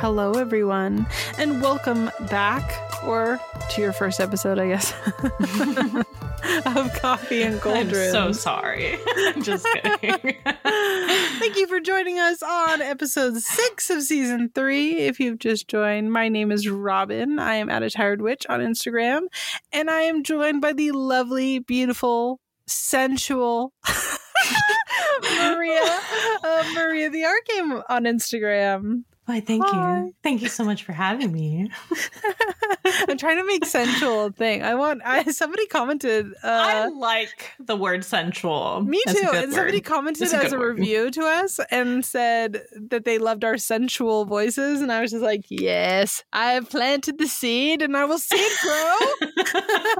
Hello, everyone, and welcome back, or to your first episode, I guess, of Coffee and I'm so sorry. I'm just kidding. Thank you for joining us on episode six of season three. If you've just joined, my name is Robin. I am at a tired witch on Instagram, and I am joined by the lovely, beautiful, sensual Maria, uh, Maria the Arcane on Instagram. Why, thank Hi. you. Thank you so much for having me. I'm trying to make sensual thing. I want. I somebody commented. I Uh, like the word sensual. me That's too. And somebody word. commented a as a word. review to us and said that they loved our sensual voices, and I was just like, "Yes, I have planted the seed, and I will see it grow."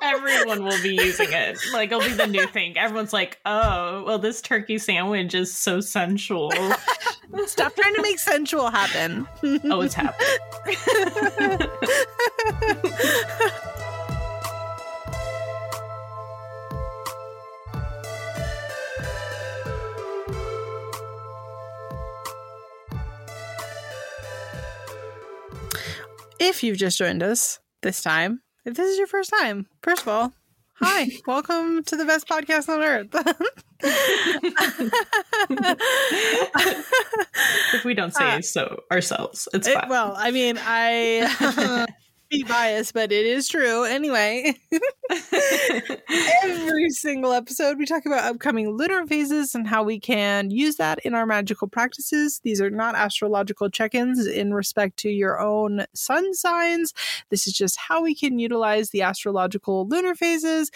Everyone will be using it. Like it'll be the new thing. Everyone's like, "Oh, well, this turkey sandwich is so sensual." Stop trying to make sensual happen. oh, it's happening. if you've just joined us this time, if this is your first time, first of all, hi, welcome to the best podcast on earth. if we don't say Uh, so ourselves, it's It- fine. well, I mean, I be biased, but it is true. Anyway, every single episode we talk about upcoming lunar phases and how we can use that in our magical practices. These are not astrological check-ins in respect to your own sun signs. This is just how we can utilize the astrological lunar phases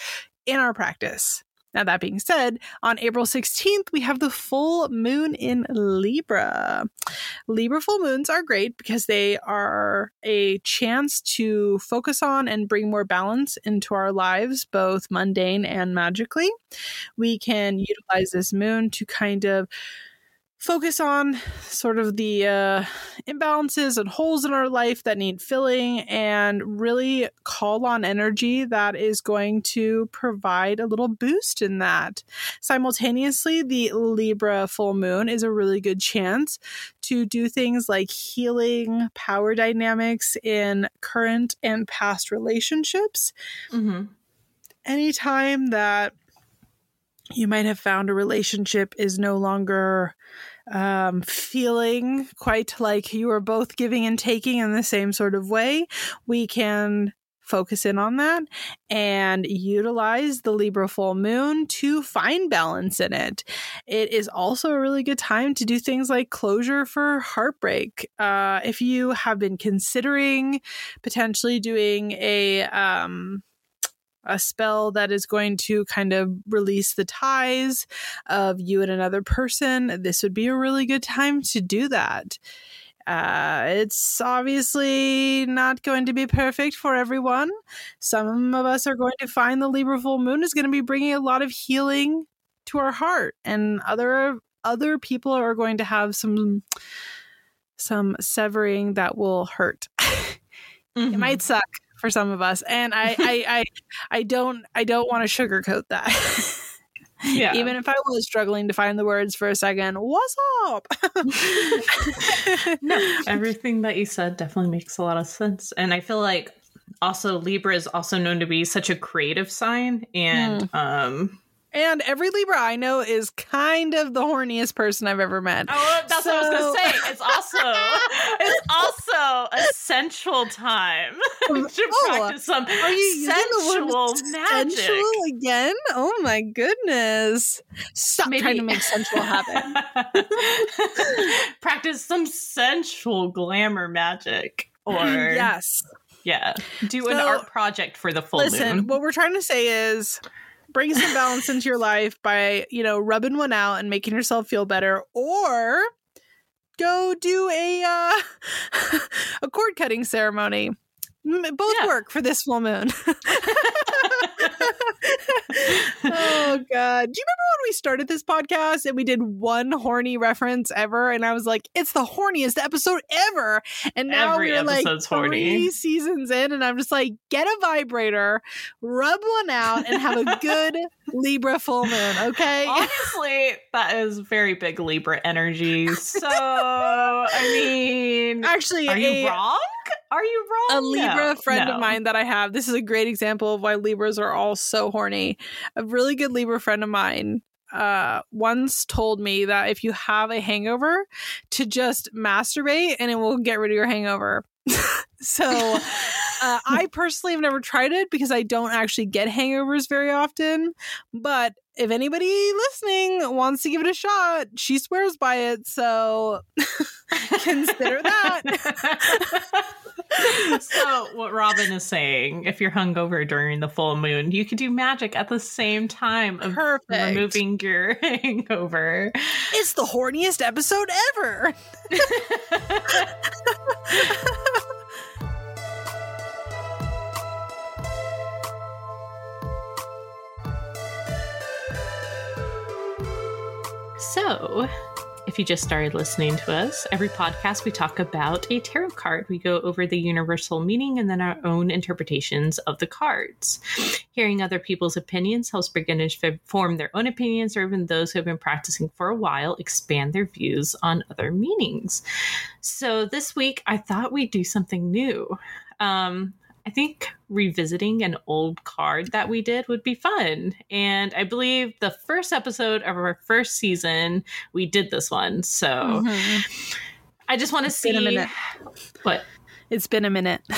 in our practice. Now, that being said, on April 16th, we have the full moon in Libra. Libra full moons are great because they are a chance to focus on and bring more balance into our lives, both mundane and magically. We can utilize this moon to kind of focus on sort of the uh, imbalances and holes in our life that need filling and really call on energy that is going to provide a little boost in that. Simultaneously, the Libra full moon is a really good chance to do things like healing power dynamics in current and past relationships. Mhm. Anytime that you might have found a relationship is no longer um, feeling quite like you are both giving and taking in the same sort of way, we can focus in on that and utilize the Libra full moon to find balance in it. It is also a really good time to do things like closure for heartbreak. Uh, if you have been considering potentially doing a um, a spell that is going to kind of release the ties of you and another person, this would be a really good time to do that. Uh, it's obviously not going to be perfect for everyone. Some of us are going to find the Libra full moon is going to be bringing a lot of healing to our heart, and other other people are going to have some some severing that will hurt. Mhm. it might suck for some of us. And I, I i i don't i don't want to sugarcoat that. Yeah. even if i was struggling to find the words for a second what's up? No, everything that you said definitely makes a lot of sense. And I feel like also Libra is also known to be such a creative sign and um and every libra i know is kind of the horniest person i've ever met Oh, that's what I was gonna say. It's also it's also a sensual time oh, to Oh, practice some are you using the word sensual magic. sensual again oh my goodness stop Maybe- trying to make sensual happen practice some sensual glamour magic, or yes yeah, do an art project for the full Listen, moon. what we're trying to say is bring some balance into your life by, you know, rubbing one out and making yourself feel better or go do a uh a cord cutting ceremony. Both Yeah. work for this full moon. oh god. Do you remember when we started this podcast and we did one horny reference ever and I was like, it's the horniest episode ever. And now Every we're like three horny. seasons in and I'm just like, get a vibrator, rub one out and have a good Libra full moon, okay? Honestly, that is very big Libra energy. So, I mean, Actually, are a, you wrong? Are you wrong? a Libra No, friend no. of mine that I have. This is a great example of why Libras are all so horny. A really good Libra friend of mine uh once told me that if you have a hangover to just masturbate and it will get rid of your hangover. so uh, I personally have never tried it because I don't actually get hangovers very often. But if anybody listening wants to give it a shot, she swears by it. So consider that. so, what Robin is saying, if you're hungover during the full moon, you could do magic at the same time of Perfect. removing your hangover. It's the horniest episode ever. So, if you just started listening to us, every podcast we talk about a tarot card. We go over the universal meaning and then our own interpretations of the cards. Hearing other people's opinions helps beginners form their own opinions, or even those who have been practicing for a while expand their views on other meanings. So, this week I thought we'd do something new. Um, I think revisiting an old card that we did would be fun. And I believe the first episode of our first season, we did this one. So Mhm. I just want to been a see minute. what. It's been a minute.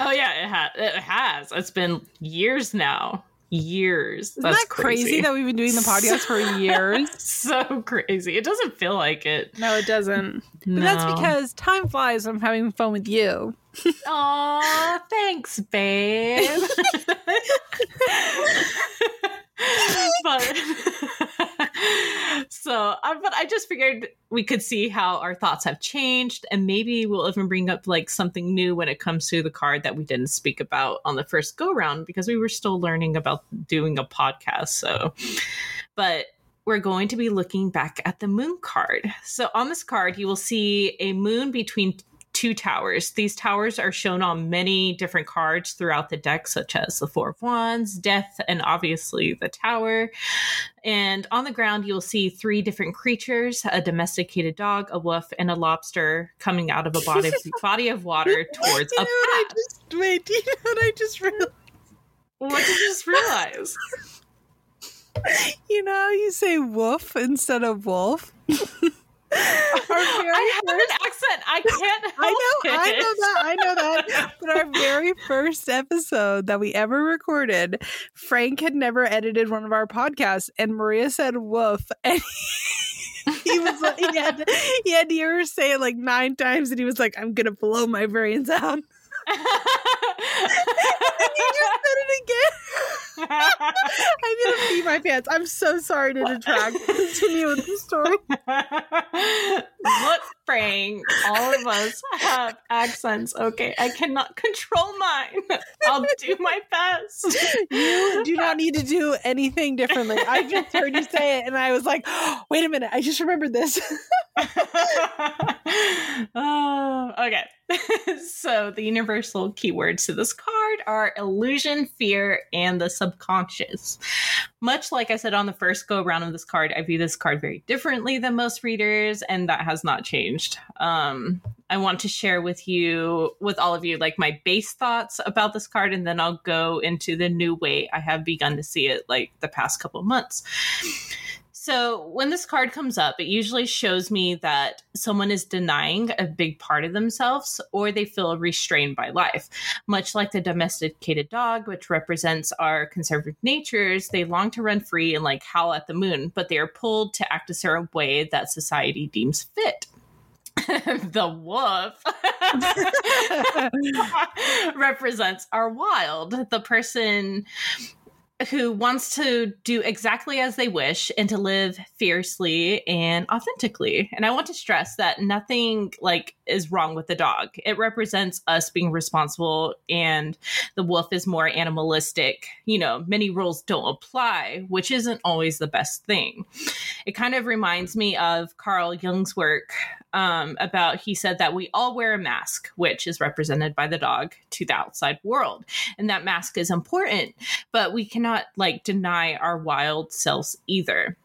Oh yeah, it, ha- it has. It's been years now. Years. Isn't That's that crazy. that we've been doing the podcast for years? so crazy. It doesn't feel like it. No, it doesn't. But that's because time flies when I'm having fun with you. Aw, thanks, babe. but I just figured we could see how our thoughts have changed, and maybe we'll even bring up like something new when it comes to the card that we didn't speak about on the first go round because we were still learning about doing a podcast. So, but we're going to be looking back at the moon card. So on this card, you will see a moon between two towers. These towers are shown on many different cards throughout the deck, such as the Four of Wands, Death, and obviously the Tower. And on the ground, you'll see three different creatures a domesticated dog, a wolf, and a lobster coming out of a body, body of water towards You a know what I path. just wait? You know what I just realized? What did you just realize? You know you say woof instead of wolf? Our very I have first- an accent. I can't help I know, I know that, I know that. But our very first episode that we ever recorded, Frank had never edited one of our podcasts, and Maria said "woof," and he was like, he had, he had to hear her say it like nine times, and he was like, "I'm gonna blow my brains out." And he just said it again. I'm gonna pee my pants. I'm so sorry to detract. Continue with the story. Look, Frank, all of us have accents. Okay, I cannot control mine. I'll do my best. You do not need to do anything differently. I just heard you say it and I was like, wait a minute, I just remembered this. oh, okay. so the universal keywords to this card are illusion, fear, and the subconscious. Much like I said on the first go around of this card, I view this card very differently than most readers, and that has not changed. Um, I want to share with you, with all of you, like my base thoughts about this card, and then I'll go into the new way I have begun to see it, like the past couple months. So, when this card comes up, it usually shows me that someone is denying a big part of themselves or they feel restrained by life. Much like the domesticated dog, which represents our conservative natures, they long to run free and like howl at the moon, but they are pulled to act a certain way that society deems fit. the wolf represents our wild, the person who wants to do exactly as they wish and to live fiercely and authentically. And I want to stress that nothing like is wrong with the dog. It represents us being responsible and the wolf is more animalistic. You know, many rules don't apply, which isn't always the best thing. It kind of reminds me of Carl Jung's work um, about he said that we all wear a mask, which is represented by the dog to the outside world. And that mask is important, but we cannot like deny our wild selves either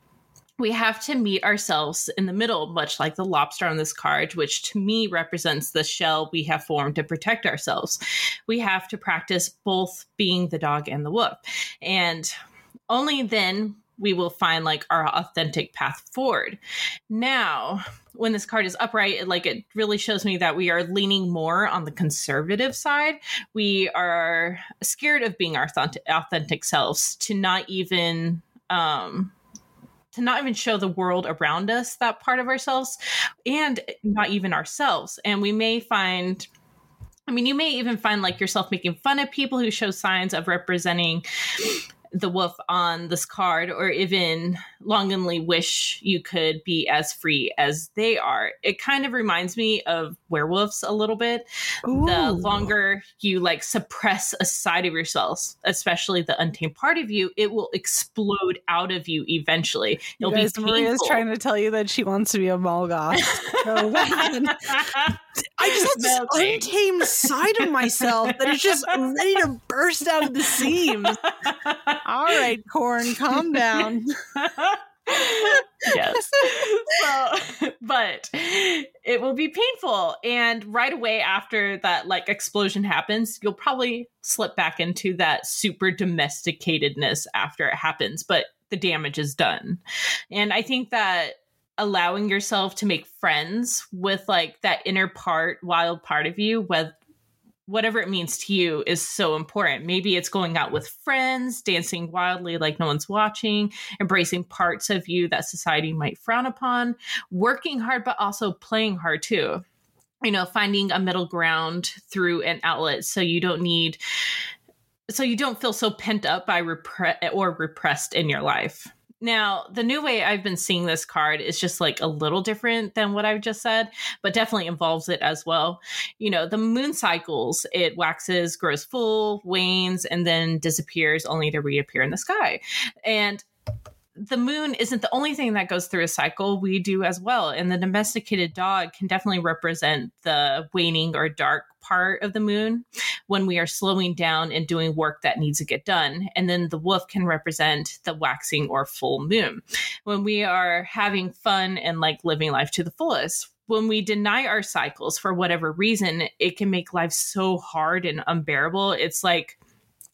we have to meet ourselves in the middle, much like the lobster on this card, which to me represents the shell we have formed to protect ourselves. We have to practice both being the dog and the wolf. And only then we will find like our authentic path forward. Now, when this card is upright, it, like it really shows me that we are leaning more on the conservative side. We are scared of being our authentic, authentic selves to not even um to not even show the world around us that part of ourselves and not even ourselves. And we may find I mean, you may even find like yourself making fun of people who show signs of representing the wolf on this card or even longingly wish you could be as free as they are. It kind of reminds me of werewolves a little bit. Ooh. The longer you like suppress a side of yourself, especially the untamed part of you, it will explode out of you eventually. It'll you guys, be Maria's trying to tell you that she wants to be a Molgoth. I just have this untamed side of myself that is just ready to burst out of the seams. All right, Corn, calm down. yes. So, but it will be painful. And right away after that like explosion happens, you'll probably slip back into that super domesticatedness after it happens, but the damage is done. And I think that allowing yourself to make friends with like that inner part, wild part of you, with whatever it means to you is so important. Maybe it's going out with friends, dancing wildly like no one's watching, embracing parts of you that society might frown upon, working hard, but also playing hard too. You know, finding a middle ground through an outlet so you don't need, so you don't feel so pent up by repre- or repressed in your life. Now, the new way I've been seeing this card is just like a little different than what I've just said, but definitely involves it as well. You know, the moon cycles, it waxes, grows full, wanes, and then disappears only to reappear in the sky. And the moon isn't the only thing that goes through a cycle. We do as well. And the domesticated dog can definitely represent the waning or dark part of the moon when we are slowing down and doing work that needs to get done. And then the wolf can represent the waxing or full moon when we are having fun and like living life to the fullest when we deny our cycles for whatever reason, it can make life so hard and unbearable. It's like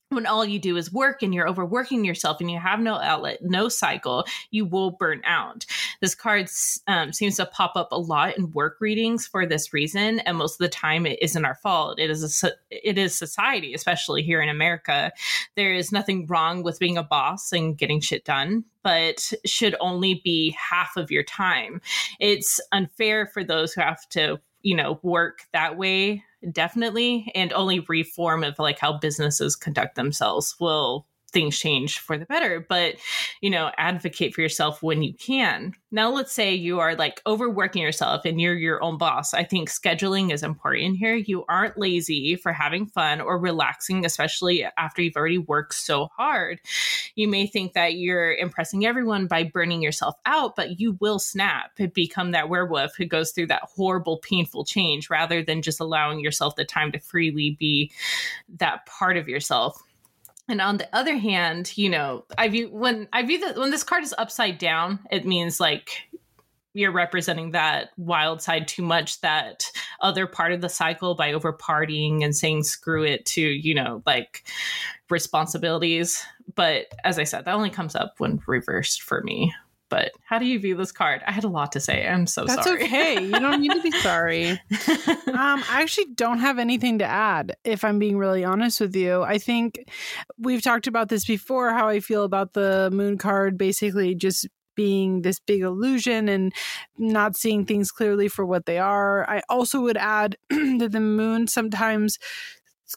when all you do is work and you're overworking yourself and you have no outlet, no cycle, you will burn out. This card um, seems to pop up a lot in work readings for this reason, and most of the time it isn't our fault. It is a it is society, especially here in America. There is nothing wrong with being a boss and getting shit done, but should only be half of your time. It's unfair for those who have to you know work that way definitely and only reform of like how businesses conduct themselves will things change for the better but you know advocate for yourself when you can. Now let's say you are like overworking yourself and you're your own boss. I think scheduling is important here. You aren't lazy for having fun or relaxing especially after you've already worked so hard. You may think that you're impressing everyone by burning yourself out but you will snap and become that werewolf who goes through that horrible painful change rather than just allowing yourself the time to freely be that part of yourself and on the other hand, you know, I view when I view that when this card is upside down, it means like you're representing that wild side too much, that other part of the cycle by over partying and saying screw it to, you know, like responsibilities. But as I said, that only comes up when reversed for me. But how do you view this card? I had a lot to say. I'm so That's sorry. That's okay. You don't need to be sorry. um, I actually don't have anything to add, if I'm being really honest with you. I think we've talked about this before how I feel about the moon card basically just being this big illusion and not seeing things clearly for what they are. I also would add that the moon sometimes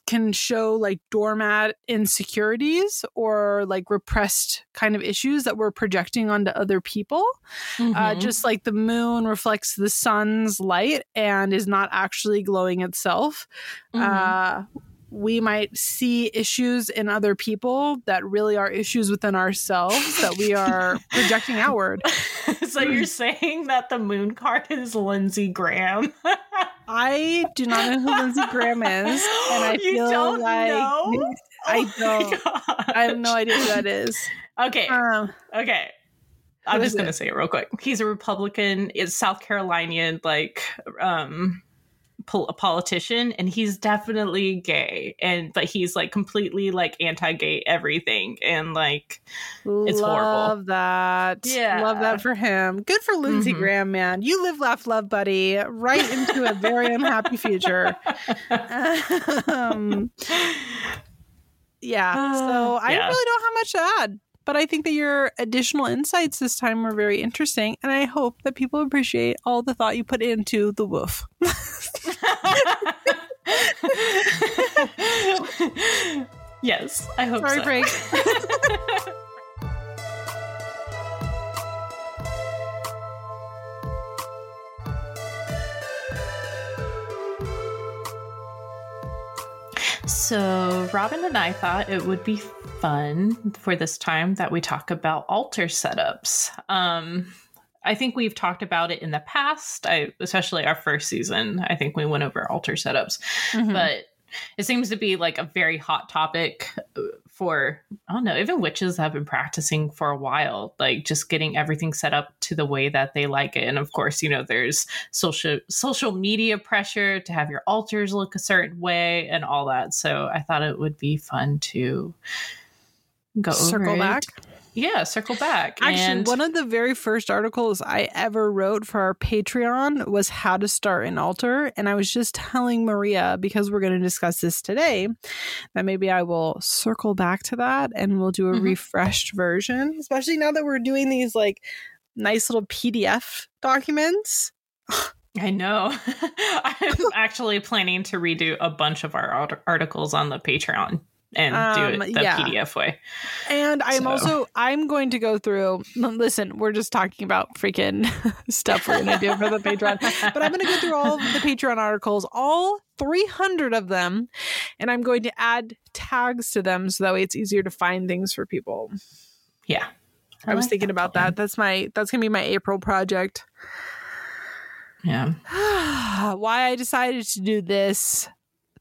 can show like doormat insecurities or like repressed kind of issues that we're projecting onto other people. Mm-hmm. Uh, just like the moon reflects the sun's light and is not actually glowing itself. Mm-hmm. Uh, we might see issues in other people that really are issues within ourselves that we are projecting outward. so you're saying that the moon card is Lindsey Graham? I do not know who Lindsey Graham is, and I you feel like know? I oh don't. I have no idea who that is. Okay. Um, okay. I'm just gonna say it real quick. He's a Republican. Is South Carolinian, like um a politician and he's definitely gay and but he's like completely like anti-gay everything and like it's love horrible love that yeah love that for him good for lindsey mm-hmm. graham man you live laugh love buddy right into a very unhappy future um, yeah so i yeah. really don't have much to add but I think that your additional insights this time were very interesting, and I hope that people appreciate all the thought you put into the woof. yes, I hope Sorry, so. Frank. So, Robin and I thought it would be fun for this time that we talk about altar setups. Um, I think we've talked about it in the past, I, especially our first season. I think we went over altar setups, mm-hmm. but it seems to be like a very hot topic for I don't know, even witches have been practicing for a while, like just getting everything set up to the way that they like it. And of course, you know, there's social social media pressure to have your altars look a certain way and all that. So I thought it would be fun to go circle back. Yeah, circle back. Actually, and- one of the very first articles I ever wrote for our Patreon was how to start an altar. And I was just telling Maria, because we're going to discuss this today, that maybe I will circle back to that and we'll do a mm-hmm. refreshed version, especially now that we're doing these like nice little PDF documents. I know. I'm actually planning to redo a bunch of our articles on the Patreon and um, do it the yeah. PDF way. And I'm so. also I'm going to go through. Listen, we're just talking about freaking stuff we're going to do for the Patreon, but I'm going to go through all the Patreon articles, all 300 of them, and I'm going to add tags to them so that way it's easier to find things for people. Yeah, I, I was like thinking that about plan. that. That's my that's going to be my April project. Yeah. Why I decided to do this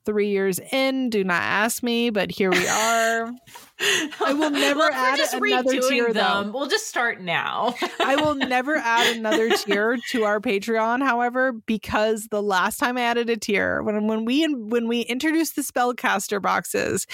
three years in. Do not ask me, but here we are. I will never well, add another tier them. though. We'll just start now. I will never add another tier to our Patreon, however, because the last time I added a tier, when when we when we introduced the spellcaster boxes,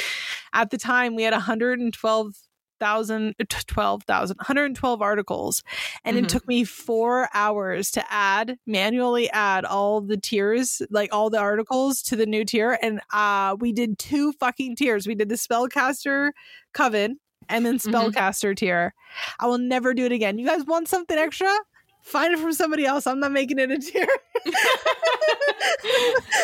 at the time we had 112 thousand, 12,000, 112 articles. And mm-hmm. it took me four hours to add, manually add all the tiers, like all the articles to the new tier. And uh, we did two fucking tiers. We did the Spellcaster Coven and then mm-hmm. Spellcaster mm-hmm. tier. I will never do it again. You guys want something extra? Find it from somebody else. I'm not making it a tier.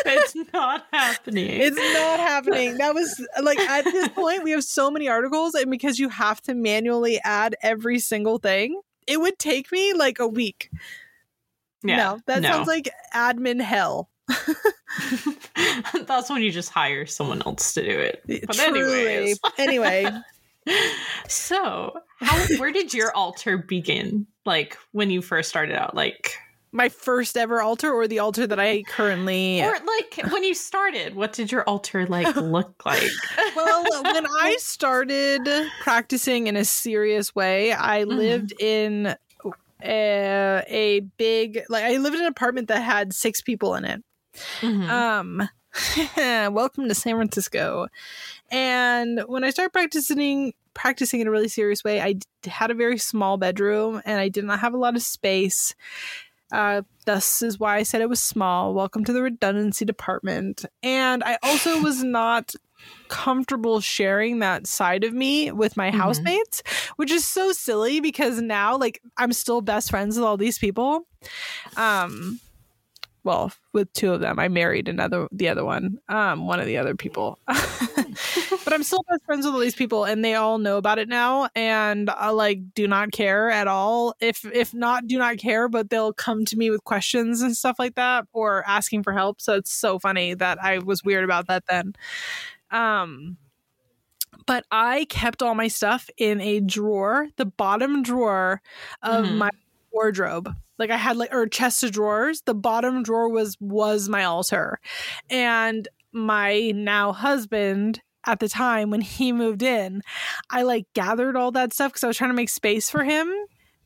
it's not happening. It's not happening. That was like at this point we have so many articles and because you have to manually add every single thing, it would take me like a week. Yeah. No, that no. sounds like admin hell. That's when you just hire someone else to do it. But Truly. anyways. anyway. So, how where did your altar begin? like when you first started out like my first ever altar or the altar that I currently or like when you started what did your altar like look like well when I started practicing in a serious way I mm-hmm. lived in a, a, big like I lived in an apartment that had six people in it mm-hmm. um welcome to San Francisco and when I started practicing practicing in a really serious way. I had a very small bedroom and I did not have a lot of space. Uh, this is why I said it was small. Welcome to the redundancy department. And I also was not comfortable sharing that side of me with my mm-hmm. housemates, which is so silly because now, like, I'm still best friends with all these people. Um, well, with two of them. I married another, the other one, um, one of the other people. but I'm still best friends with all these people, and they all know about it now, and I like do not care at all. If if not, do not care, but they'll come to me with questions and stuff like that, or asking for help. So it's so funny that I was weird about that then. Um, but I kept all my stuff in a drawer, the bottom drawer of Mhm. my wardrobe. Like I had like or chest of drawers. The bottom drawer was was my altar. And my now husband at the time when he moved in, I like gathered all that stuff because I was trying to make space for him.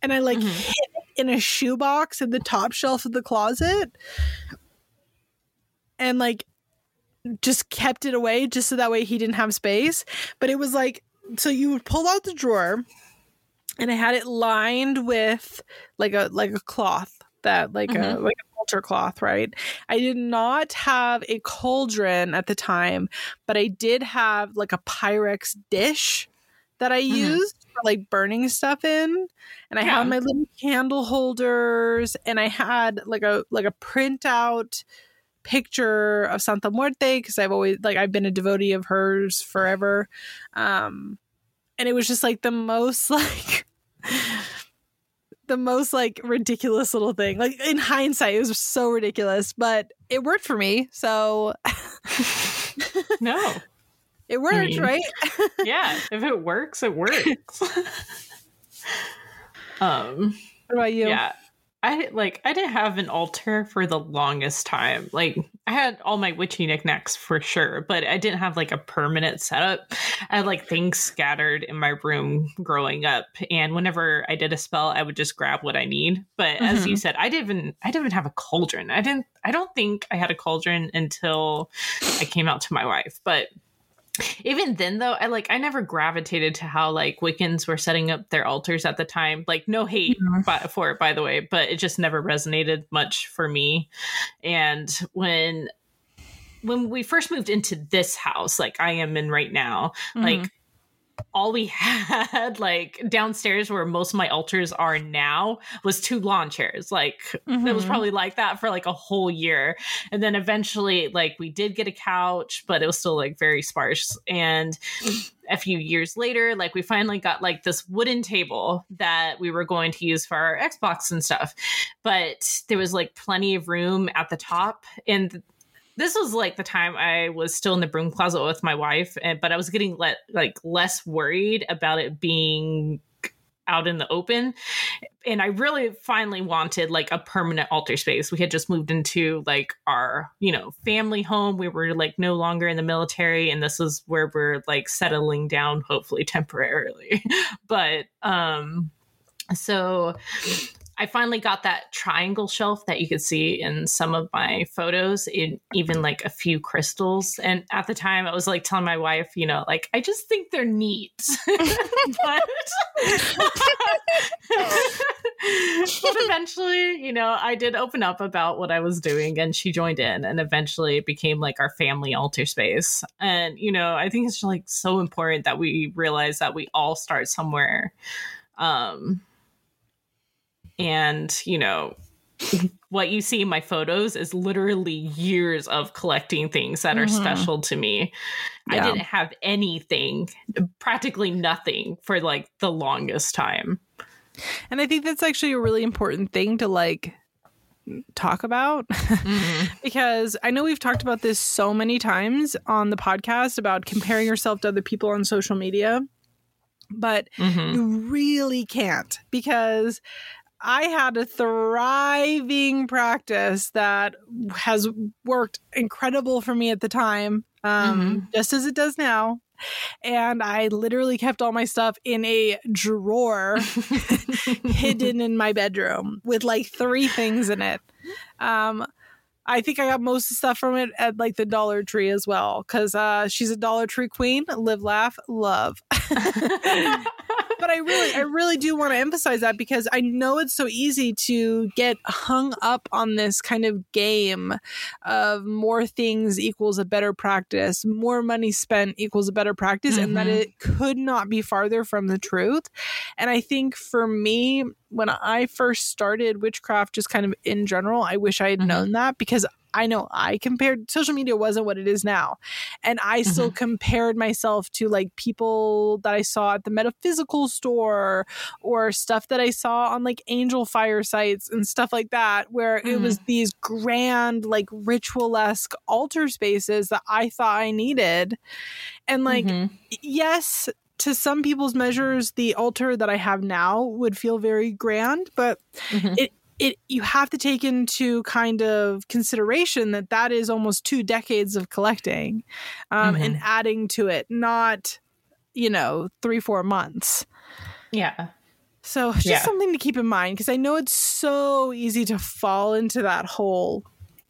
And I like Mhm. hid it in a shoebox in the top shelf of the closet. And like just kept it away just so that way he didn't have space. But it was like so you would pull out the drawer and I had it lined with like a like a cloth that like a Mhm. like a altar cloth, right? I did not have a cauldron at the time, but I did have like a Pyrex dish that I Mhm. used for like burning stuff in. And I Yeah. had my little candle holders and I had like a like a printout picture of Santa Muerte because I've always like I've been a devotee of hers forever. Um and it was just like the most like the most like ridiculous little thing. Like in hindsight, it was so ridiculous, but it worked for me. So no. it worked, mean, right? Yeah. If it works, it works. um What about you? Yeah. I like I didn't have an altar for the longest time. Like I had all my witchy knickknacks for sure, but I didn't have like a permanent setup. I had like things scattered in my room growing up, and whenever I did a spell, I would just grab what I need. But as you mm-hmm. said, I didn't even I didn't even have a cauldron. I didn't I don't think I had a cauldron until I came out to my wife. But even then though i like i never gravitated to how like wiccans were setting up their altars at the time like no hate Mhm. by, for it by the way but it just never resonated much for me and when when we first moved into this house like i am in right now Mhm. like all we had like downstairs where most of my altars are now was two lawn chairs. Like it was Mhm. probably like that for like a whole year. And then eventually like we did get a couch but it was still like very sparse. And a few years later like we finally got like this wooden table that we were going to use for our xbox and stuff. But there was like plenty of room at the top and this was like the time I was still in the broom closet with my wife, and but I was getting let like less worried about it being out in the open. And i really finally wanted like a permanent altar space. We had just moved into like our you know family home. We were like no longer in the military and this is where we're like settling down hopefully temporarily. But um so I finally got that triangle shelf that you could see in some of my photos, in even like a few crystals. And at the time, I was like telling my wife, you know, like, I just think they're neat. but, but eventually, you know, I did open up about what I was doing and she joined in. And eventually it became like our family altar space. And, you know, I think it's like so important that we realize that we all start somewhere. Um, and you know what you see in my photos is literally years of collecting things that are Mhm. special to me i didn't have anything practically nothing for like the longest time And I think that's actually a really important thing to like talk about because I know we've talked about this so many times on the podcast about comparing yourself to other people on social media. But Mhm. you really can't because I had a thriving practice that has worked incredible for me at the time, um, just as it does now. And I literally kept all my stuff in a drawer hidden in my bedroom with like three things in it. Um, I think I got most of the stuff from it at like the Dollar Tree as well because uh, she's a Dollar Tree queen. Live, laugh, love. but I really, I really do want to emphasize that because I know it's so easy to get hung up on this kind of game of more things equals a better practice, more money spent equals a better practice, mm-hmm. and that mm-hmm. it could not be farther from the truth. And I think for me, when I first started witchcraft, just kind of in general, I wish I had mm-hmm. known that because I know I compared social media wasn't what it is now. And I mm-hmm. still compared myself to like people that I saw at the metaphysical store or stuff that I saw on like Angelfire sites and stuff like that, where mm-hmm. it was mm-hmm. these grand, like ritualesque altar spaces that I thought I needed. And like, mm-hmm. yes, to some people's measures, the altar that I have now would feel very grand, but mm-hmm. it it you have to take into kind of consideration that that is almost two decades of collecting um, mm-hmm. and adding to it, not you know three four months. Yeah. So just yeah. something to keep in mind because I know it's so easy to fall into that hole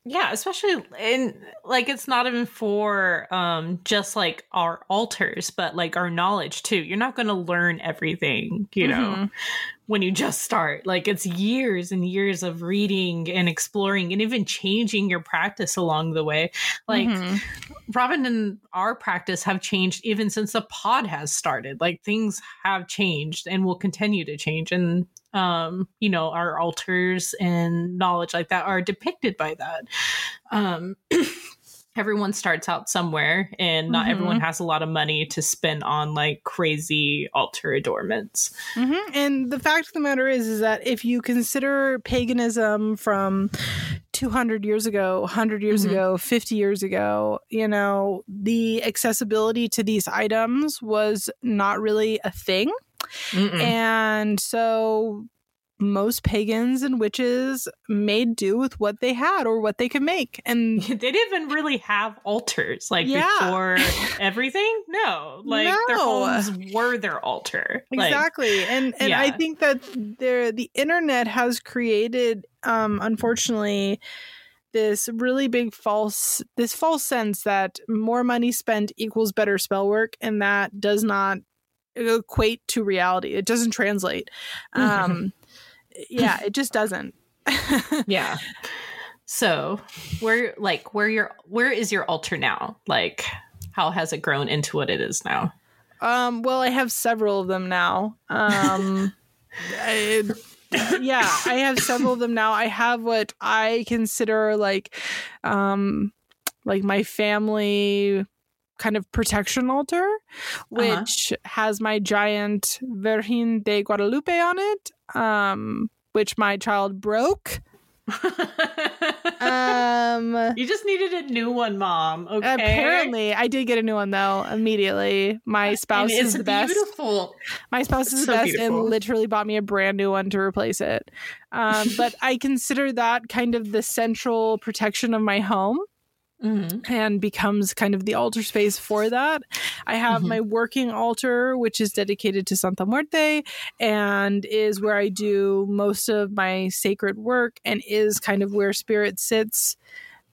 yeah, especially in like it's not even for um just like our altars, but like our knowledge too. You're not going to learn everything, you know, mm-hmm. when you just start. Like it's years and years of reading and exploring and even changing your practice along the way. Like mm-hmm. Robin and our practice have changed even since the pod has started. Like things have changed and will continue to change and um, you know, our altars and knowledge like that are depicted by that. Um, everyone starts out somewhere and not mm-hmm. everyone has a lot of money to spend on like crazy altar adornments mm-hmm. and the fact of the matter is is that if you consider paganism from 200 years ago 100 years mm-hmm. ago 50 years ago you know the accessibility to these items was not really a thing Mm-mm. And so most pagans and witches made do with what they had or what they could make. And they didn't even really have altars like yeah. before everything. No, like no. their homes were their altar. Exactly. Like, and and yeah. I think that there the internet has created um unfortunately this really big false this false sense that more money spent equals better spell work and that does not equate to reality. It doesn't translate. Um, yeah, it just doesn't. yeah. So, where like where your where is your altar now? Like, how has it grown into what it is now? Um. Well, I have several of them now. Um. I, yeah, I have several of them now. I have what I consider like, um, like my family kind of protection altar, uh-huh. which uh-huh. has my giant Virgin de Guadalupe on it, um, which my child broke. um, you just needed a new one, mom. Okay. Apparently, I did get a new one though immediately. My spouse is the best. Beautiful. My spouse is the best beautiful. and literally bought me a brand new one to replace it. Um, but I consider that kind of the central protection of my home. Mm-hmm. and becomes kind of the altar space for that. I have mm-hmm. my working altar, which is dedicated to Santa Muerte and is where I do most of my sacred work and is kind of where spirit sits.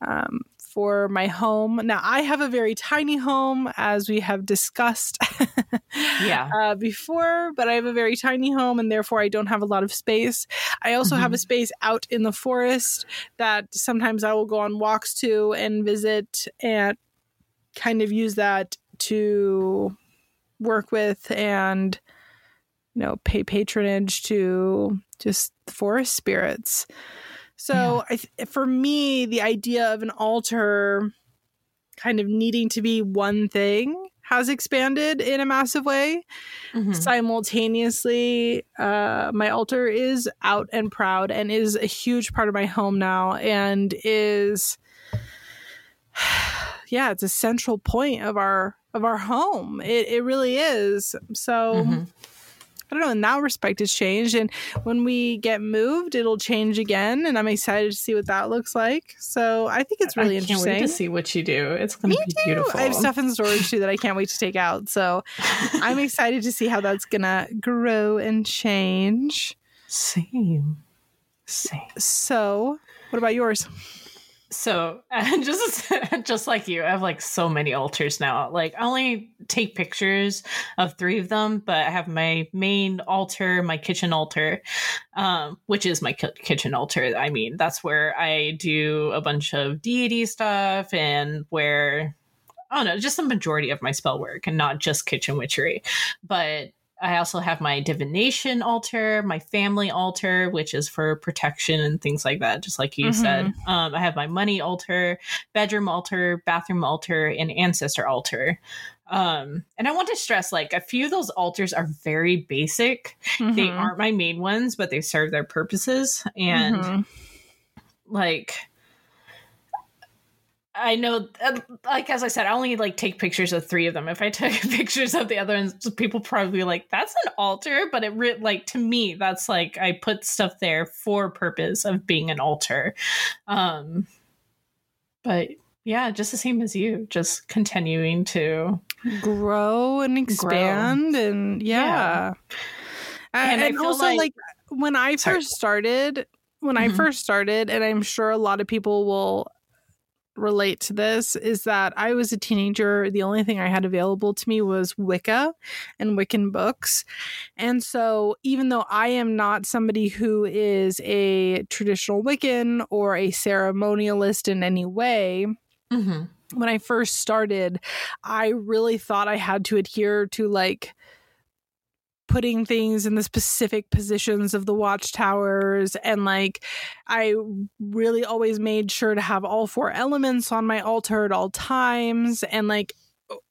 Um, for my home. Now, I have a very tiny home, as we have discussed yeah. Uh, before, but I have a very tiny home and therefore I don't have a lot of space. I also mm-hmm. have a mm-hmm. space out in the forest that sometimes I will go on walks to and visit and kind of use that to work with and you know pay patronage to just forest spirits so yeah. I, for me, the idea of an altar kind of needing to be one thing has expanded in a massive way. Mm-hmm. Simultaneously, uh, my altar is out and proud and is a huge part of my home now and is yeah, it's a central point of our of our home. It it really is. So mm-hmm. I don't know, in that respect, it's changed. And when we get moved, it'll change again. And I'm excited to see what that looks like. So I think it's really I interesting. to see what you do. It's going to be too. beautiful. I have stuff in storage too that I can't wait to take out. So I'm excited to see how that's going to grow and change. Same. Same. So, what about yours? So just just like you, I have like so many altars now. Like I only take pictures of three of them, but I have my main altar, my kitchen altar, um, which is my kitchen altar. I mean, that's where I do a bunch of deity stuff and where I don't know, just the majority of my spell work and not just kitchen witchery. But I also have my divination altar, my family altar, which is for protection and things like that, just like you mm-hmm. said. Um, I have my money altar, bedroom altar, bathroom altar, and ancestor altar. Um, and I want to stress like a few of those altars are very basic. Mm-hmm. They aren't my main ones, but they serve their purposes. And mm-hmm. like, I know, uh, like as I said, I only like take pictures of three of them. If I took pictures of the other ones, people probably like, "That's an altar," but it re- like to me, that's like I put stuff there for purpose of being an altar. Um, but yeah, just the same as you, just continuing to grow and expand, grow. and yeah, yeah. and, and also like, like, when I sorry. first started, when mm-hmm. I first started, and I'm sure a lot of people will relate to this is that I was a teenager. The only thing I had available to me was Wicca and Wiccan books. And so, even though I am not somebody who is a traditional Wiccan or a ceremonialist in any way, mm-hmm. when I first started, I really thought I had to adhere to like putting things in the specific positions of the watchtowers and like i really always made sure to have all four elements on my altar at all times and like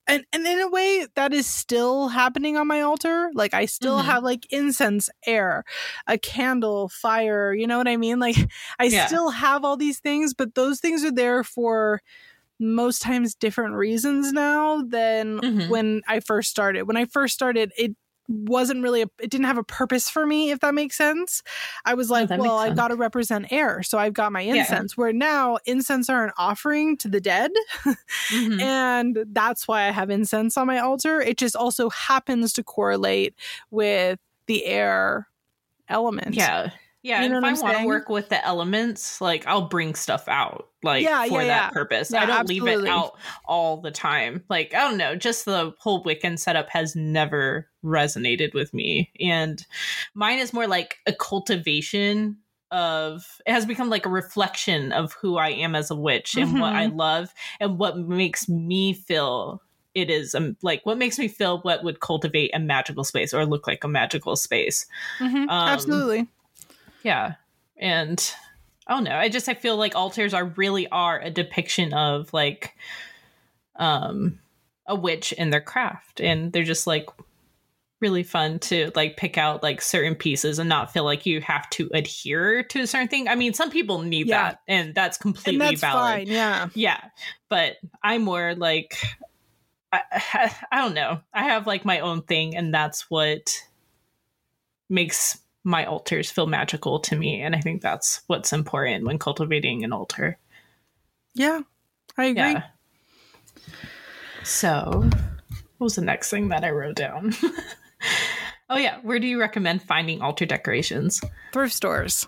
and, and in a way that is still happening on my altar like i still mm-hmm. have like incense air a candle fire you know what i mean like i yeah. still have all these things but those things are there for most times different reasons now than mm-hmm. when I first started. When I first started, it wasn't really a, it didn't have a purpose for me if that makes sense. I was like well i've got to represent air so i've got my incense yeah. where now incense are an offering to the dead mm-hmm. and that's why i have incense on my altar. It just also happens to correlate with the air element. Yeah yeah, you know if I want to work with the elements, like I'll bring stuff out, like yeah, for yeah, that yeah. purpose. I don't absolutely. leave it out all the time. Like I don't know, just the whole Wiccan setup has never resonated with me, and mine is more like a cultivation of. It has become like a reflection of who I am as a witch and mm-hmm. what I mm-hmm. love and what makes me feel it is um, like what makes me feel what would cultivate a magical space or look like a magical space. Mm-hmm. Um, Absolutely yeah. And I don't know. I just I feel like altars are really are a depiction of like um a witch in their craft and they're just like really fun to like pick out like certain pieces and not feel like you have to adhere to a certain thing. I mean, some people need yeah. that and that's completely and that's valid. Fine, yeah. Yeah. But I'm more like I, I, I don't know. I have like my own thing and that's what makes my altars feel magical to me. And I think that's what's important when cultivating an altar. Yeah, I agree. Yeah. So, what was the next thing that I wrote down? oh, yeah. Where do you recommend finding altar decorations? Thrift stores.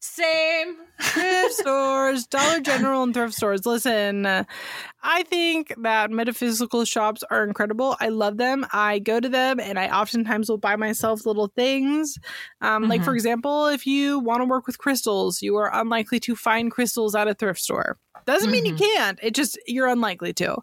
Same. Thrift stores, Dollar General, and thrift stores. Listen, I think that metaphysical shops are incredible. I love them. I go to them and I oftentimes will buy myself little things. Um, mm-hmm. Like, for example, if you want to work with crystals, you are unlikely to find crystals at a thrift store. Doesn't mean mm-hmm. you can't. It just you're unlikely to.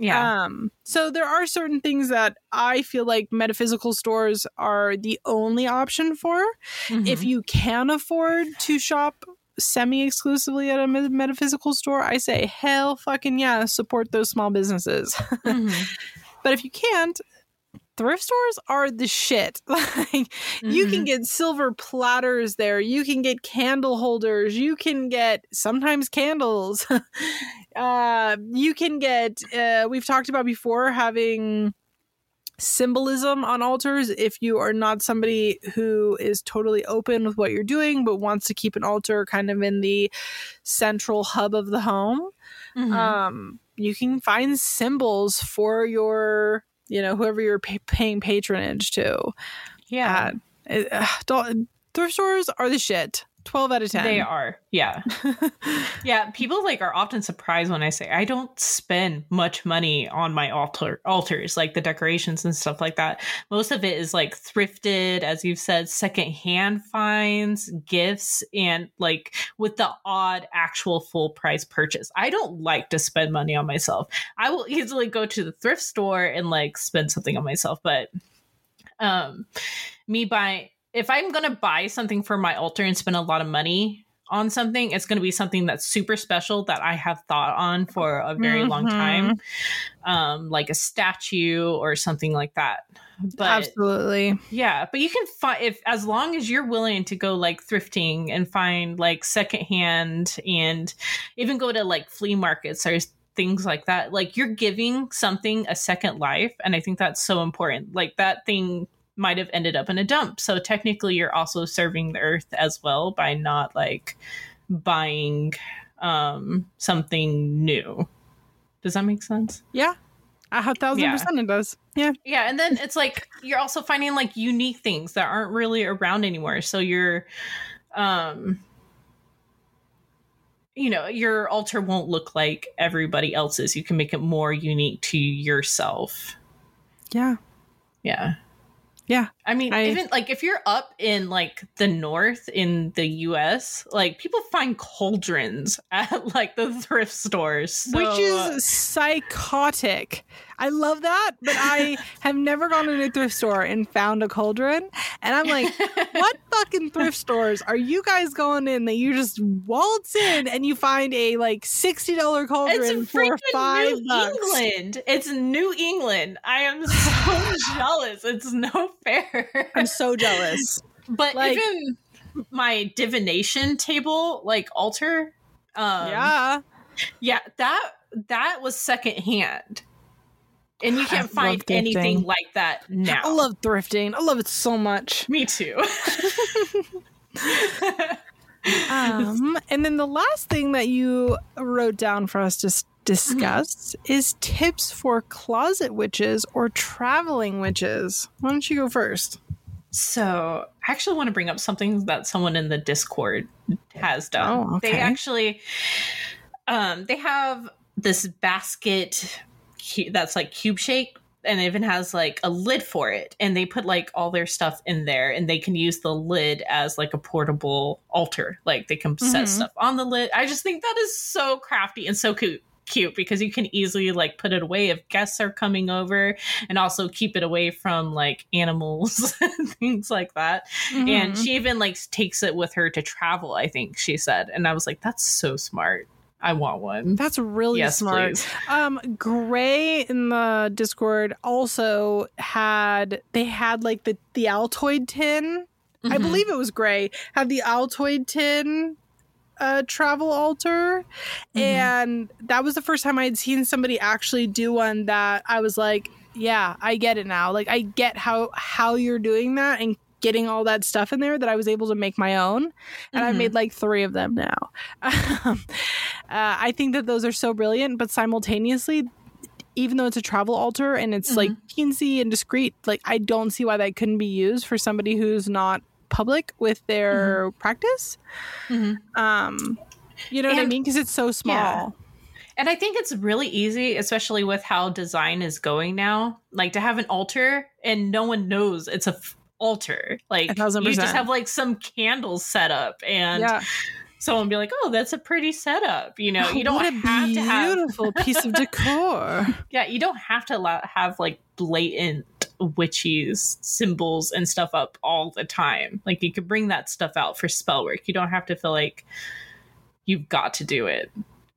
Yeah. Um, so there are certain things that I feel like metaphysical stores are the only option for. Mm-hmm. If you can afford to shop semi exclusively at a metaphysical store, I say hell fucking yeah, support those small businesses. Mm-hmm. but if you can't, thrift stores are the shit. like mm-hmm. you can mm-hmm. get silver platters there, you can get candle holders, you can get sometimes candles. uh you can get uh we've talked about before having symbolism on altars if you are not somebody who is totally open with what you're doing but wants to keep an altar kind of in the central hub of the home. Mm-hmm. um you can find symbols for your you know whoever you're pay- paying patronage to. Yeah. Uh, uh, thrift stores are the shit 12 out of 10. They are. Yeah. yeah. People like are often surprised when I say I don't spend much money on my altar altars, like the decorations and stuff like that. Most of it is like thrifted, as you've said, secondhand finds, gifts, and like with the odd actual full price purchase. I don't like to spend money on myself. I will easily go to the thrift store and like spend something on myself, but um me buying if I'm going to buy something for my altar and spend a lot of money on something, it's going to be something that's super special that I have thought on for a very mm-hmm. long time, um, like a statue or something like that. But absolutely, yeah. But you can find if as long as you're willing to go like thrifting and find like secondhand and even go to like flea markets or things like that like you're giving something a second life and i think that's so important like that thing might have ended up in a dump. So technically, you're also serving the earth as well by not like buying um, something new. Does that make sense? Yeah. A thousand yeah. percent it does. Yeah. Yeah. And then it's like you're also finding like unique things that aren't really around anymore. So you're um you know, your altar won't look like everybody else's. You can make it more unique to yourself. Yeah. Yeah. Yeah. I mean, I, even like if you're up in like the north in the US, like people find cauldrons at like the thrift stores. So, which is psychotic. I love that, but I have never gone to a thrift store and found a cauldron. And I'm like, what fucking thrift stores are you guys going in that you just waltz in and you find a like sixty dollar cauldron for five New bucks? England. It's New England. I am so jealous. It's no fair. I'm so jealous. But like, even my divination table, like altar, um, yeah, yeah, that that was secondhand and you can't find anything like that now. I love thrifting. I love it so much. Me too. um, and then the last thing that you wrote down for us to discuss mm-hmm. is tips for closet witches or traveling witches. Why don't you go first? So, I actually want to bring up something that someone in the Discord has done. Oh, okay. They actually um they have this basket that's like cube shape and it even has like a lid for it and they put like all their stuff in there and they can use the lid as like a portable altar like they can mm-hmm. set stuff on the lid i just think that is so crafty and so cute cute because you can easily like put it away if guests are coming over and also keep it away from like animals and things like that mm-hmm. and she even like takes it with her to travel i think she said and i was like that's so smart I want one. That's really yes, smart. Please. Um, Gray in the Discord also had they had like the the Altoid tin. Mm-hmm. I believe it was Gray had the Altoid tin uh, travel altar, mm-hmm. and that was the first time I had seen somebody actually do one that I was like, yeah, I get it now. Like I get how how you're doing that and getting all that stuff in there that I was able to make my own. And mm-hmm. I've made like three of them now. uh, I think that those are so brilliant, but simultaneously, even though it's a travel altar and it's mm-hmm. like teensy and discreet, like I don't see why that couldn't be used for somebody who's not public with their mm-hmm. practice. Mm-hmm. Um, you know and, what I mean? Because it's so small. Yeah. And I think it's really easy, especially with how design is going now, like to have an altar and no one knows it's a altar. Like you just have like some candles set up and yeah. someone be like, "Oh, that's a pretty setup." You know, you don't have to have beautiful piece of decor. yeah, you don't have to have like blatant witches symbols and stuff up all the time. Like you could bring that stuff out for spell work. You don't have to feel like you've got to do it.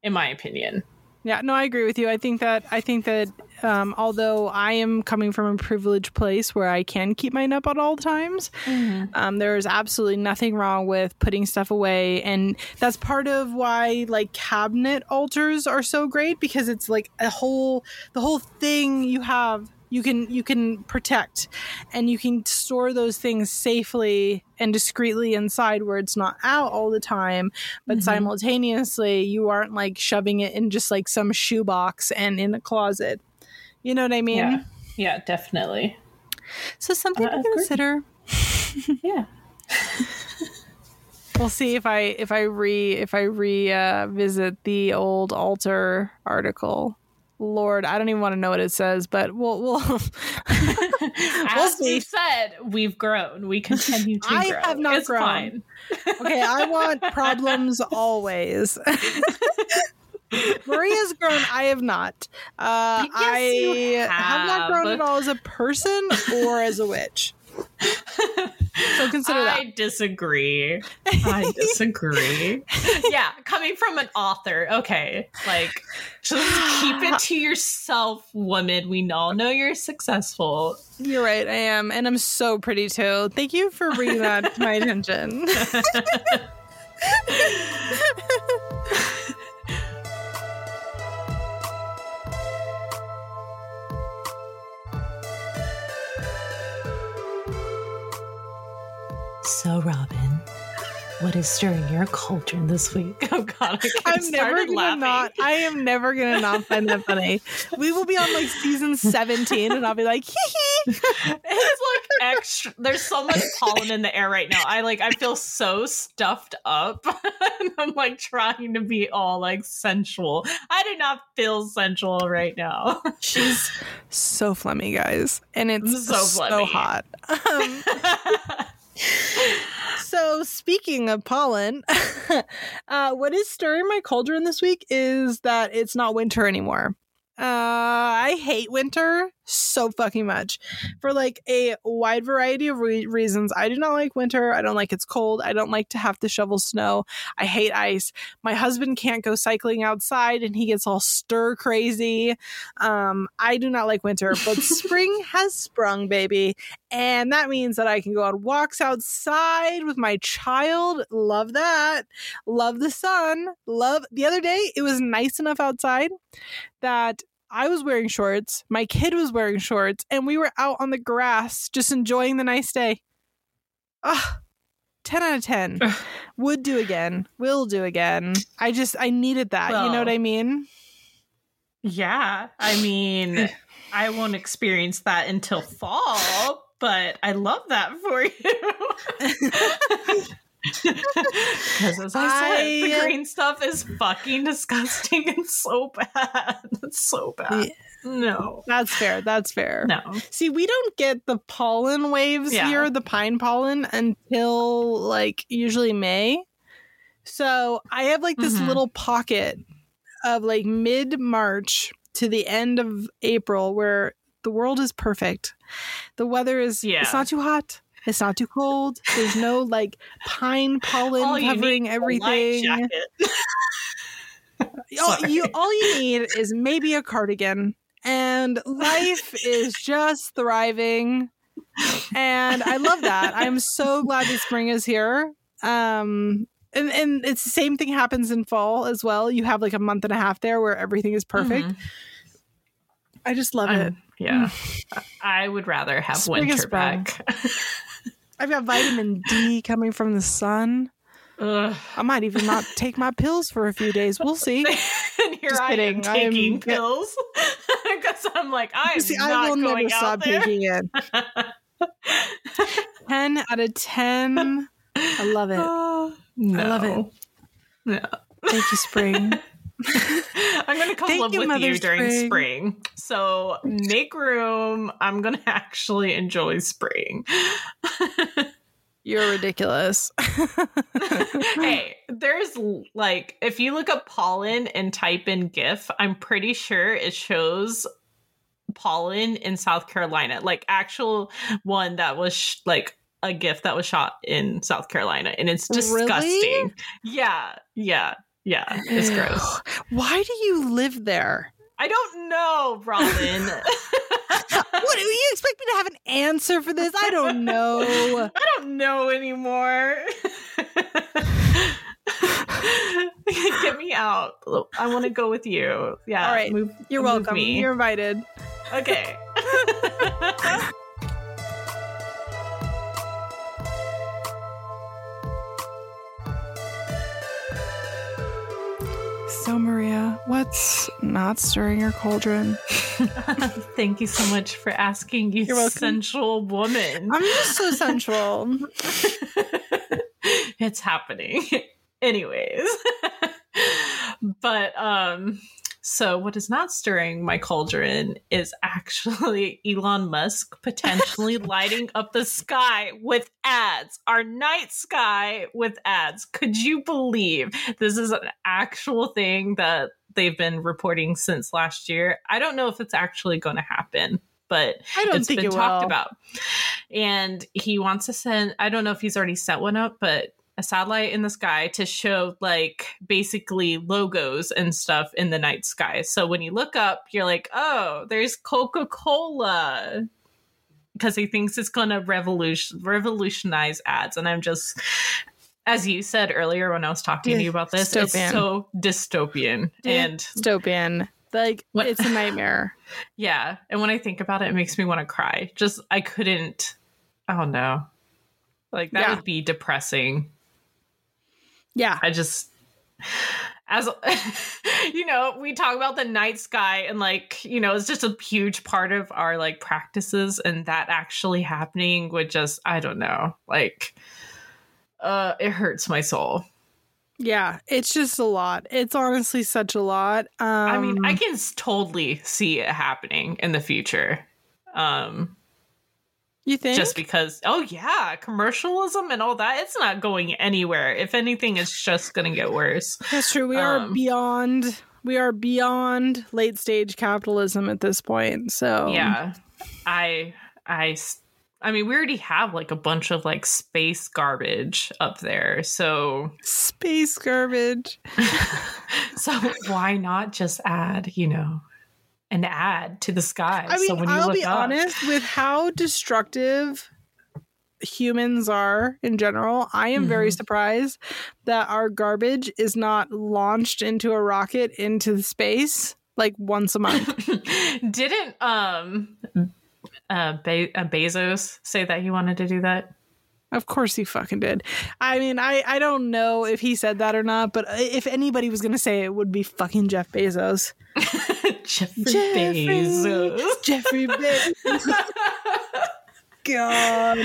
In my opinion. Yeah, no, I agree with you. I think that I think that um, although I am coming from a privileged place where I can keep mine up at all times, mm-hmm. um, there is absolutely nothing wrong with putting stuff away, and that's part of why like cabinet altars are so great because it's like a whole the whole thing you have you can you can protect and you can store those things safely and discreetly inside where it's not out all the time. But mm-hmm. simultaneously you aren't like shoving it in just like some shoebox and in a closet. You know what i mean? Yeah. Yeah definitely. So something uh, to consider. Yeah. We'll see if I if I re if I re uh, visit the old altar article. Lord, I don't even want to know what it says, but we'll we'll As see. we've said, we've grown. We continue to I grow. have not it's grown. fine. okay. I want problems always. Maria's grown. I have not. Uh, Yes, I have not grown at all as a person or as a witch. So consider that. I disagree. I disagree. yeah, coming from an author, okay. Like, just keep it to yourself, woman. We all know you're successful. You're right. I am, and I'm so pretty too. Thank you for bringing that to my attention. So, Robin, what is stirring your cauldron this week? Oh God, I I'm never gonna laughing. not. I am never gonna not find that funny. We will be on like season 17, and I'll be like, hee hee. it's like extra there's so much pollen in the air right now i like i feel so stuffed up and i'm like trying to be all like sensual i do not feel sensual right now She's so phlegmy, guys, and it's So so, hot. Um, so speaking of pollen, uh, what is stirring my cauldron this week is that it's not winter anymore. Uh, I hate winter so fucking much for like a wide variety of re- reasons. I do not like winter. I don't like it's cold. I don't like to have to shovel snow. I hate ice. My husband can't go cycling outside and he gets all stir crazy. Um, I do not like winter, but spring has sprung, baby. And that means that I can go on walks outside with my child. Love that. Love the sun. Love the other day, it was nice enough outside that I was wearing shorts, my kid was wearing shorts, and we were out on the grass just enjoying the nice day. Ah, 10 out of 10. Would do again. Will do again. I just, I needed that. you know what I mean? yeah i mean i won't experience that until fall but i love that for you Because as I said, the green stuff is fucking disgusting and so bad. It's so bad. Yeah. No. That's fair. That's fair. No. See, we don't get the pollen waves Yeah. here, the pine pollen, until like usually May. So I have like this Mhm. little pocket of like mid March to the end of April where the world is perfect. The weather is Yeah. it's not too hot. It's not too cold. There's no like pine pollen All you covering need is a everything. jacket. all you all you need is maybe a cardigan and life is just thriving and i love that i'm so glad that spring is here um and, and it's the same thing happens in fall as well you have like a month and a half there where everything is perfect Mhm. i just love it I'm- yeah. I would rather have Spring winter back. i've got vitamin d coming from the sun Ugh. i might even not take my pills for a few days we'll see and here Just I kidding. am taking I'm- pills because I'm like I'm see not i will going never out stop there. taking it 10 out of 10 i love it no. I love it. No. Thank you, spring. I'm gonna come Thank live you, with Mother you during Spring. spring. So make room. I'm gonna actually enjoy spring. You're ridiculous. hey, there's like if you look up pollen and type in GIF, I'm pretty sure it shows pollen in South Carolina, like actual one that was sh- like a GIF that was shot in South Carolina, and it's Really? disgusting. Yeah, yeah, yeah. It's gross. Why do you live there? I don't know, Robin. What do you expect me to have an answer for this? I don't know. I don't know anymore. Get me out. I want to go with you. Yeah. All right. Move, You're move welcome. me. You're invited. Okay. What's not stirring your cauldron? Thank you so much for asking, you You're sensual woman. I'm just so sensual. it's happening. Anyways. but um so what is not stirring my cauldron is actually Elon Musk potentially lighting up the sky with ads. Our night sky with ads. Could you believe this is an actual thing that they've been reporting since last year? I don't know if it's actually going to happen but I don't it's think been it talked will. about. And he wants to send I don't know if he's already set one up, but a satellite in the sky to show like basically logos and stuff in the night sky. So when you look up, you're like, oh, there's Coca Cola. Because he thinks it's going to revolution revolutionize ads. And I'm just, as you said earlier when I was talking to you about this, Dystopian. it's so dystopian. And dystopian. Like it's a nightmare. yeah. And when I think about it, it makes me want to cry. Just, I couldn't, oh I don't know. Like, that Yeah. would be depressing. Yeah. I just as you know, we talk about the night sky and like, you know, it's just a huge part of our like practices and that actually happening would just I don't know, like uh it hurts my soul. Yeah. It's just a lot. It's honestly such a lot. Um I mean, I can totally see it happening in the future. Um you think just because oh yeah, commercialism and all that, it's not going anywhere. If anything, it's just going to get worse. That's true. We are Um, beyond we are beyond late stage capitalism at this point. So yeah i i i mean we already have like a bunch of like space garbage up there so Space garbage. so why not just add you know an ad to the sky I mean, so when you I'll look be up, honest with how destructive humans are in general. I am very Mhm. surprised that our garbage is not launched into a rocket into space like once a month. didn't um uh, Be- uh bezos say that he wanted to do that of course he fucking did. I mean, I I don't know if he said that or not, but if anybody was going to say it, it would be fucking Jeff Bezos. jeffrey, Jeffrey. bezos Jeffrey Bezos. God.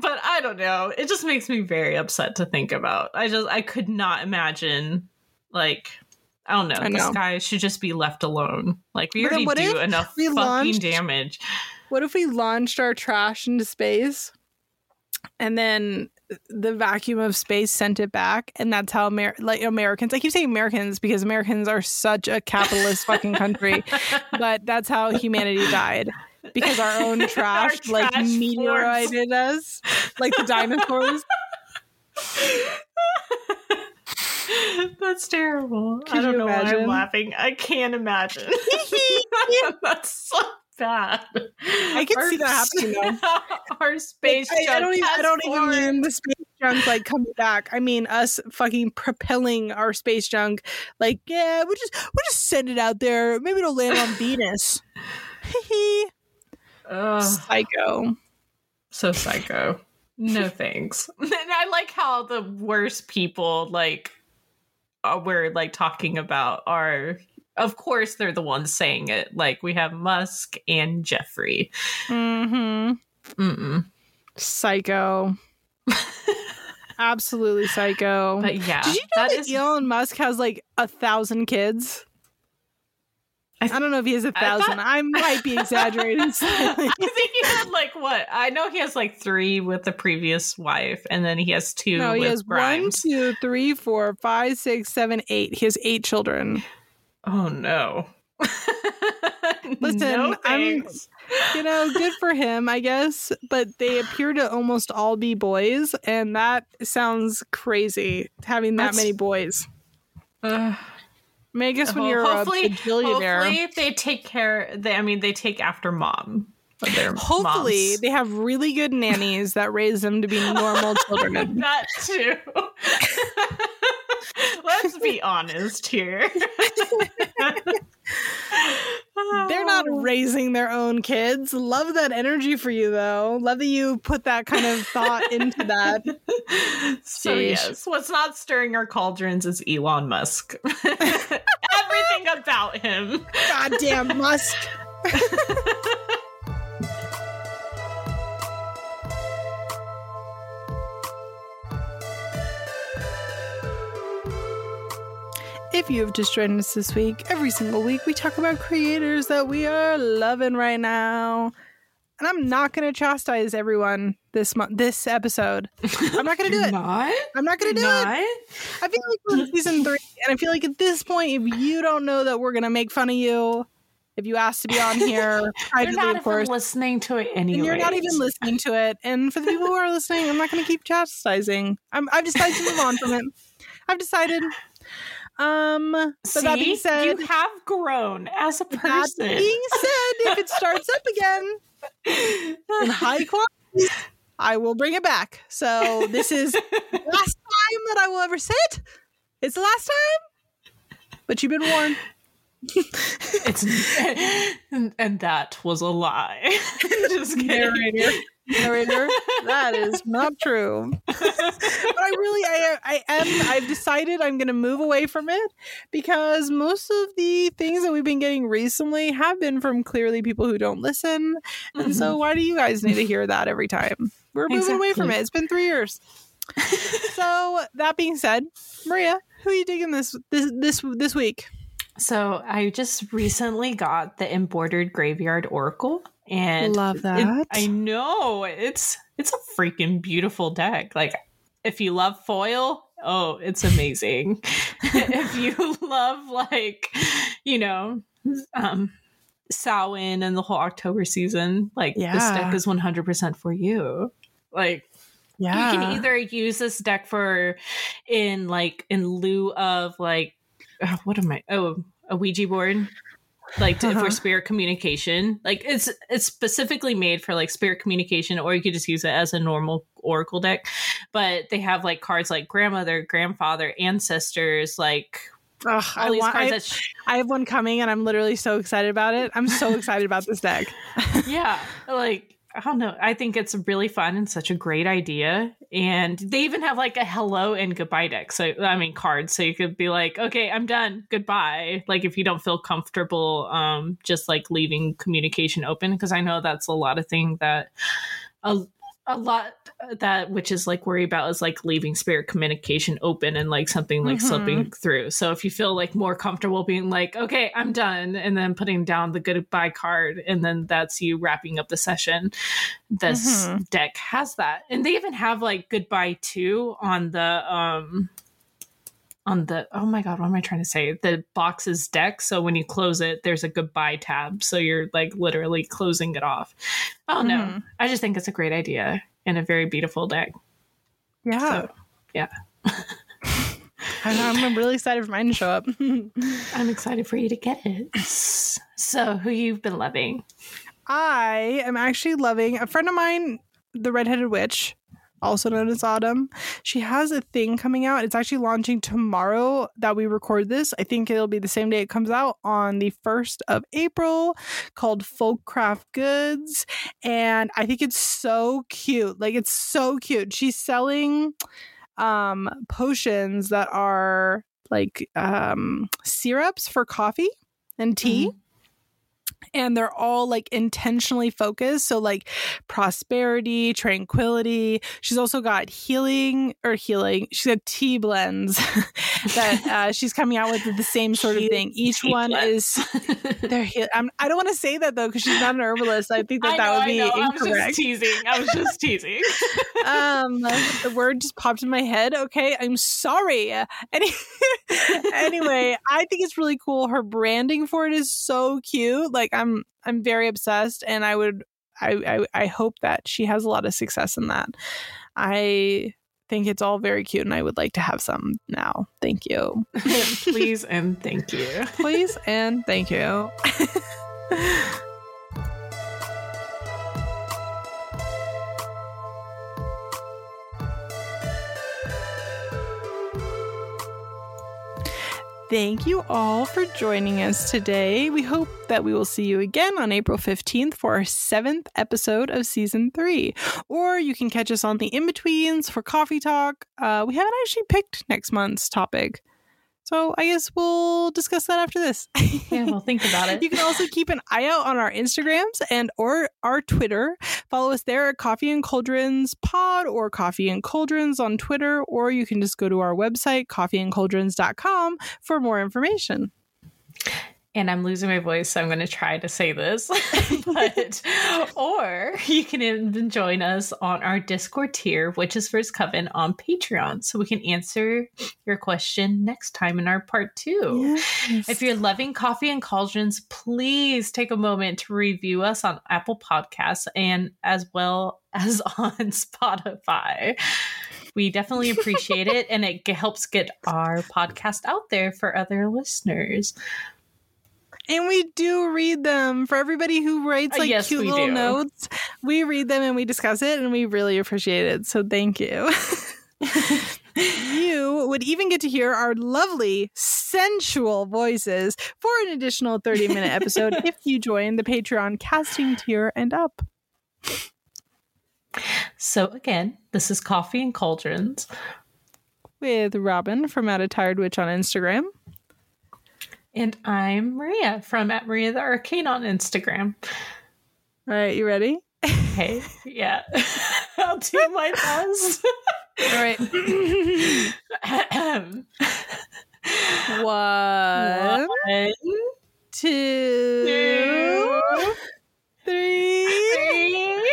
but I don't know. It just makes me very upset to think about. I just I could not imagine like I don't know. I know. sky should just be left alone. Like we But already do enough we fucking launched- damage. What if we launched our trash into space and then the vacuum of space sent it back and that's how Amer- like Americans I keep saying Americans because Americans are such a capitalist fucking country but that's how humanity died because our own trash, Our like trash meteorited us like the dinosaurs That's terrible. I don't know why imagine? I'm laughing. I can't imagine. That's so bad. I can see that happening, Our space I, I junk don't even I don't even mean the space junk like coming back. I mean us fucking propelling our space junk. Like, yeah, we just we just send it out there. Maybe it'll land on Venus. Psycho. so psycho. No thanks. And I like how the worst people like uh, we're like talking about are of course they're the ones saying it. Like we have Musk and Jeffrey. Mm-hmm. Mm-mm. Psycho. Absolutely psycho. But yeah, Did you know that that, is Elon Musk has like a thousand kids? I I, don't know if he has a thousand. I, might be exaggerating. I think he had like what? I know he has like three with the previous wife, and then he has two No, with he has Grimes. one, two, three, four, five, six, seven, eight. He has eight children. Oh no. Listen, no I'm- You know, good for him, I guess. But they appear to almost all be boys, and that sounds crazy having that That's- many boys. Ugh. I mean, I guess when you're hopefully, a billionaire, hopefully they take care. They, I mean, they take after mom. Hopefully moms. they have really good nannies that raise them to be normal children. that too. Let's be honest here. They're not oh. raising their own kids. Love that energy for you, though. Love that you put that kind of thought into that. So yes, what's not stirring our cauldrons is Elon Musk. Everything about him. Goddamn Musk. If you have just joined us this week, every single week we talk about creators that we are loving right now. And I'm not going to chastise everyone this month, this episode. I'm not going to do it. Not? I'm not going to do Not? it. I feel like we're in season three, and I feel like at this point, if you don't know that we're going to make fun of you, if you ask to be on here, You're not course, even listening to it anyway. and you're not even listening to it. And for the people who are listening, I'm not going to keep chastising. I'm, I've decided to move on from it. I've decided. Um, See, that being said, you have grown as a person. that being said, if it starts up again in high quality, I will bring it back. So this is the last time that I will ever say it. It's the last time, but you've been warned. it's and, and that was a lie. Just kidding. Narrator. Narrator, that is not true. but I really, I, I am, I've decided I'm going to move away from it because most of the things that we've been getting recently have been from clearly people who don't listen. And so, mm-hmm. why do you guys need to hear that every time? We're moving away from it. It's been three years. so, that being said, Maria, who are you digging this this this this week? So I just recently got the embroidered graveyard oracle, and Love it- that. I know it's it's a freaking beautiful deck. Like if you love foil, oh, it's amazing. if you love like you know, um, Samhain and the whole October season, like this Yeah. deck is one hundred percent for you. Like Yeah, you can either use this deck for in like in lieu of like uh, what am I? Oh, a Ouija board. Like to, Uh-huh. for spirit communication, like it's it's specifically made for like spirit communication, or you could just use it as a normal oracle deck. But they have like cards like grandmother, grandfather, ancestors, like Ugh, all I, these want, cards. I, that sh- I have one coming, and I'm literally so excited about it. I'm so excited about this deck. yeah, like I don't know. I think it's really fun and such a great idea. And they even have like a hello and goodbye deck. So I mean cards. So you could be like, okay, I'm done. Goodbye. Like if you don't feel comfortable, um, just like leaving communication open, because I know that's a lot of thing that a a lot that which is like worry about is like leaving spirit communication open and like something like Mhm. slipping through. So if you feel like more comfortable being like, okay, I'm done, and then putting down the goodbye card, and then that's you wrapping up the session, this Mhm. deck has that. And they even have like goodbye too on the um on the oh my god what am i trying to say? The box's deck. So when you close it there's a goodbye tab. So you're like literally closing it off. Oh no Mhm. i just think it's a great idea and a very beautiful deck. Yeah, so yeah. I'm, I'm really excited for mine to show up. i'm excited for you to get it. So who you've been loving? I am actually loving a friend of mine, the redheaded witch, also known as Autumn. She has a thing coming out. It's actually launching tomorrow that we record this. I think it'll be the same day it comes out on the 1st of April called Folk Craft Goods. And I think it's so cute. Like it's so cute. She's selling um potions that are like um syrups for coffee and tea and they're all like intentionally focused. So like prosperity tranquility. She's also got healing or healing she's got tea blends that uh, she's coming out with the same sort of thing. each Tea one blends. is they're he- I'm, i don't want to say that though because she's not an herbalist. I think that I that know, would be know. I was incorrect. just teasing. I was just teasing. um the word just popped in my head. Okay i'm sorry. Any- anyway i think it's really cool. Her branding for it is so cute like i'm i'm very obsessed and i would I, I i hope that she has a lot of success in that. I think it's all very cute and i would like to have some now. Thank you. Please and thank you. please and thank you Thank you all for joining us today. We hope that we will see you again on April 15th for our seventh episode of season three. Or you can catch us on the in betweens for coffee talk. Uh, we haven't actually picked next month's topic. So I guess we'll discuss that after this. Yeah, we'll think about it. you can also keep an eye out on our Instagrams and or our Twitter. Follow us there at Coffee and Cauldrons Pod or Coffee and Cauldrons on Twitter, or you can just go to our website, coffeeandcauldrons.com for more information. And I'm losing my voice, so I'm going to try to say this. but, or you can even join us on our Discord tier, which is First Coven on Patreon, so we can answer your question next time in our part two. Yes. If you're loving Coffee and Cauldrons, please take a moment to review us on Apple Podcasts and as well as on Spotify. We definitely appreciate it, and it helps get our podcast out there for other listeners. And we do read them for everybody who writes Uh, like yes, cute little do. notes. We read them and we discuss it, and we really appreciate it. So thank you. you would even get to hear our lovely, sensual voices for an additional 30 minute episode if you join the Patreon casting tier and up. So again, this is Coffee and Cauldrons. With Robin from At a Tired Witch on Instagram. And I'm Maria from at Maria the Arcane on Instagram. All right, you ready? Hey, yeah. I'll do my best. All right. One, One, two, two, three. three.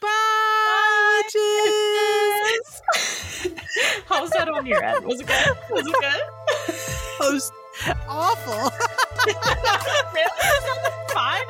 Bye, witches. How was that on your end? Was it good? Was it good? Was awful. really? Fine?